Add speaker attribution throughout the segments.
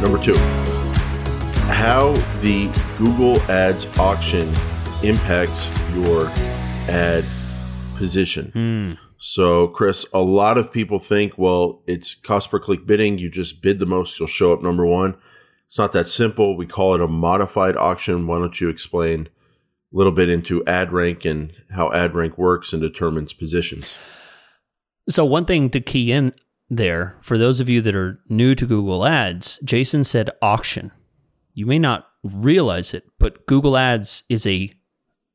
Speaker 1: number two, how the Google Ads auction impacts your ad position. Hmm. So, Chris, a lot of people think, well, it's cost per click bidding. You just bid the most, you'll show up number one. It's not that simple. We call it a modified auction. Why don't you explain a little bit into ad rank and how ad rank works and determines positions?
Speaker 2: So, one thing to key in there for those of you that are new to Google Ads, Jason said auction. You may not realize it, but Google Ads is a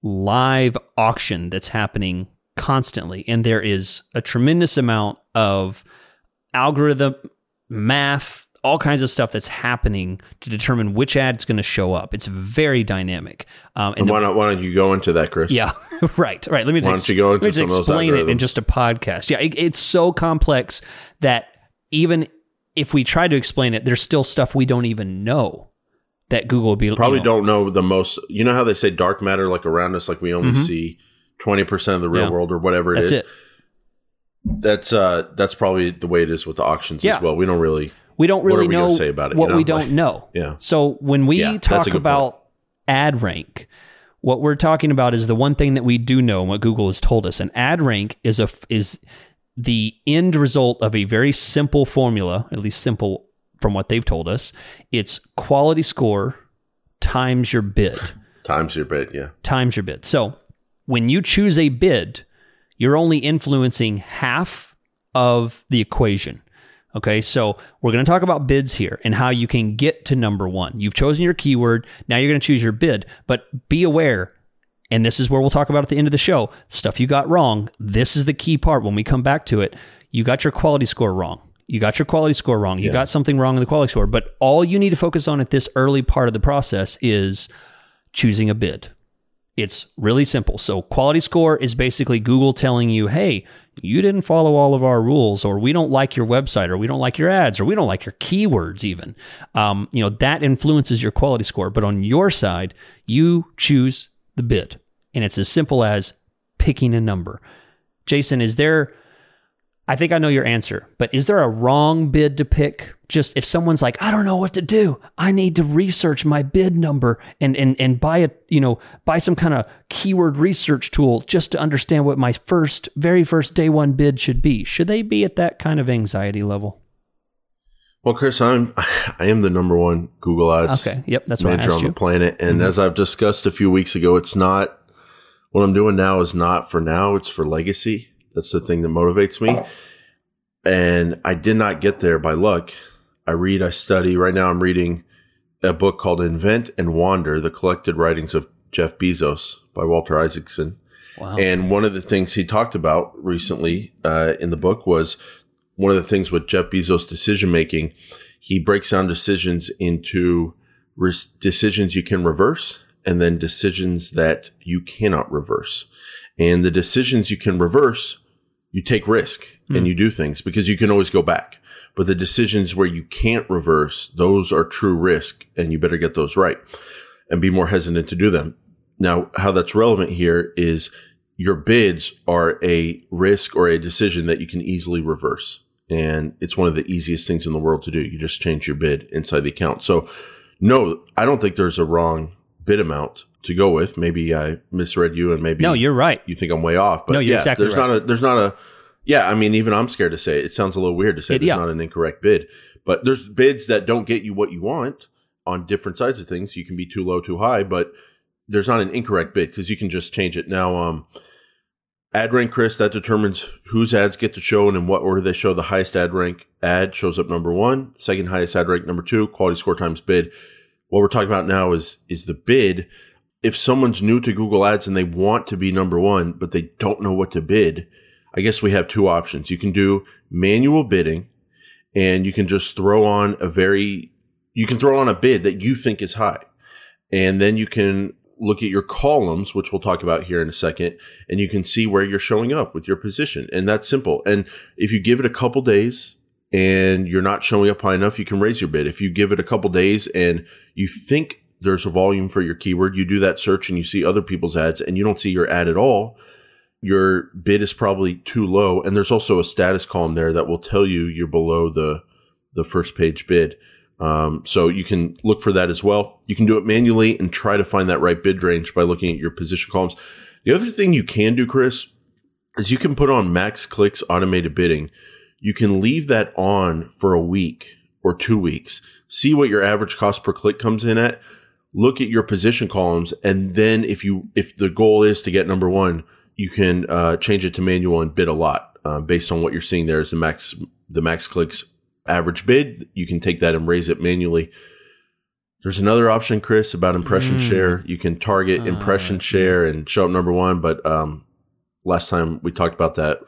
Speaker 2: live auction that's happening constantly. And there is a tremendous amount of algorithm, math, all kinds of stuff that's happening to determine which ad's going to show up. It's very dynamic. Um,
Speaker 1: And
Speaker 2: the-
Speaker 1: why, not, why don't you go into that, Chris?
Speaker 2: yeah, right, right. Let me
Speaker 1: Why
Speaker 2: just,
Speaker 1: don't
Speaker 2: let me just
Speaker 1: some of those
Speaker 2: explain it in just a podcast. Yeah, it, it's so complex that even if we try to explain it, there's still stuff we don't even know that Google would be you
Speaker 1: Probably
Speaker 2: know-
Speaker 1: don't know the most. You know how they say dark matter, like around us, like we only
Speaker 2: Mhm.
Speaker 1: see 20% of the real
Speaker 2: Yeah.
Speaker 1: world or whatever it
Speaker 2: That's
Speaker 1: is.
Speaker 2: it.
Speaker 1: That's uh that's probably the way it is with the auctions
Speaker 2: Yeah.
Speaker 1: as well. We don't really
Speaker 2: We don't
Speaker 1: What
Speaker 2: really
Speaker 1: we
Speaker 2: know
Speaker 1: say about it,
Speaker 2: what
Speaker 1: you know?
Speaker 2: we don't
Speaker 1: Like-
Speaker 2: know.
Speaker 1: yeah.
Speaker 2: So when we
Speaker 1: Yeah,
Speaker 2: talk about ad rank, what we're talking about is the one thing that we do know and what Google has told us. And ad rank is a is the end result of a very simple formula, at least simple from what they've told us. It's quality score times your bid
Speaker 1: times your bid, yeah.
Speaker 2: times your bid. So when you choose a bid, you're only influencing half of the equation. Okay, so we're going to talk about bids here and how you can get to number one. You've chosen your keyword. Now you're going to choose your bid, but be aware, and this is where we'll talk about at the end of the show stuff you got wrong. This is the key part when we come back to it. You got your quality score wrong. You got your quality score wrong. You
Speaker 1: Yeah.
Speaker 2: got something wrong in the quality score. But all you need to focus on at this early part of the process is choosing a bid. It's really simple. So, quality score is basically Google telling you, hey, you didn't follow all of our rules, or we don't like your website, or we don't like your ads, or we don't like your keywords, even. Um, you know, that influences your quality score. But on your side, you choose the bid. And it's as simple as picking a number. Jason, is there, I think I know your answer, but is there a wrong bid to pick? Just if someone's like, I don't know what to do, I need to research my bid number and and and buy a you know buy some kind of keyword research tool just to understand what my first very first day one bid should be. Should they be at that kind of anxiety level?
Speaker 1: Well, Chris, I'm I am the number one Google Ads
Speaker 2: Okay, yep, that's
Speaker 1: manager
Speaker 2: asked
Speaker 1: on
Speaker 2: you. Mm-hmm.
Speaker 1: the planet. And as I've discussed a few weeks ago, it's not what I'm doing now is not for now, it's for legacy. That's the thing that motivates me. And I did not get there by luck. I read, I study. Right now I'm reading a book called Invent and Wander, the collected writings of Jeff Bezos by Walter Isaacson.
Speaker 2: Wow.
Speaker 1: And one of the things he talked about recently uh, in the book was one of the things with Jeff Bezos' decision making. He breaks down decisions into res- decisions you can reverse and then decisions that you cannot reverse. And the decisions you can reverse, you take risk and hmm. you do things because you can always go back. But the decisions where you can't reverse, those are true risk and you better get those right and be more hesitant to do them. Now, how that's relevant here is your bids are a risk or a decision that you can easily reverse. And it's one of the easiest things in the world to do. You just change your bid inside the account. So, no, I don't think there's a wrong bid amount to go with. Maybe I misread you and maybe
Speaker 2: no, you're right.
Speaker 1: you think I'm way off. But
Speaker 2: No, you're
Speaker 1: yeah,
Speaker 2: exactly
Speaker 1: there's
Speaker 2: right.
Speaker 1: not a there's not a yeah, I mean even I'm scared to say it. It sounds a little weird to say
Speaker 2: It-
Speaker 1: there's
Speaker 2: yeah.
Speaker 1: not an incorrect bid. But there's bids that don't get you what you want on different sides of things. You can be too low, too high, but there's not an incorrect bid because you can just change it. Now um ad rank Chris, that determines whose ads get to show and in what order they show. The highest ad rank ad shows up number one, second highest ad rank number two, quality score times bid. What we're talking about now is is the bid if someone's new to Google Ads and they want to be number one, but they don't know what to bid, I guess we have two options. You can do manual bidding and you can just throw on a very, you can throw on a bid that you think is high. And then you can look at your columns, which we'll talk about here in a second, and you can see where you're showing up with your position. And that's simple. And if you give it a couple days and you're not showing up high enough, you can raise your bid. If you give it a couple days and you think there's a volume for your keyword, you do that search and you see other people's ads and you don't see your ad at all, your bid is probably too low. And there's also a status column there that will tell you you're below the the first page bid. Um, so you can look for that as well. You can do it manually and try to find that right bid range by looking at your position columns. The other thing you can do, Chris, is you can put on max clicks automated bidding. You can leave that on for a week or two weeks, see what your average cost per click comes in at, look at your position columns, and then if you if the goal is to get number one, you can uh, change it to manual and bid a lot uh, based on what you're seeing there is the max the max clicks average bid. You can take that and raise it manually. There's another option, Chris, about impression
Speaker 2: Mm.
Speaker 1: share. You can target
Speaker 2: Uh,
Speaker 1: impression share and show up number one, but um, last time we talked about that,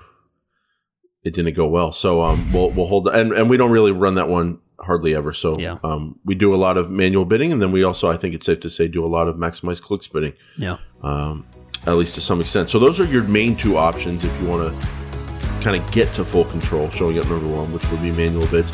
Speaker 1: it didn't go well. So um, we'll we'll hold and and we don't really run that one hardly ever. So
Speaker 2: Yeah.
Speaker 1: um, we do a lot of manual bidding, and then we also, I think it's safe to say, do a lot of maximized clicks bidding,
Speaker 2: Yeah.
Speaker 1: um, at least to some extent. So those are your main two options if you want to kind of get to full control, showing up number one, which would be manual bids.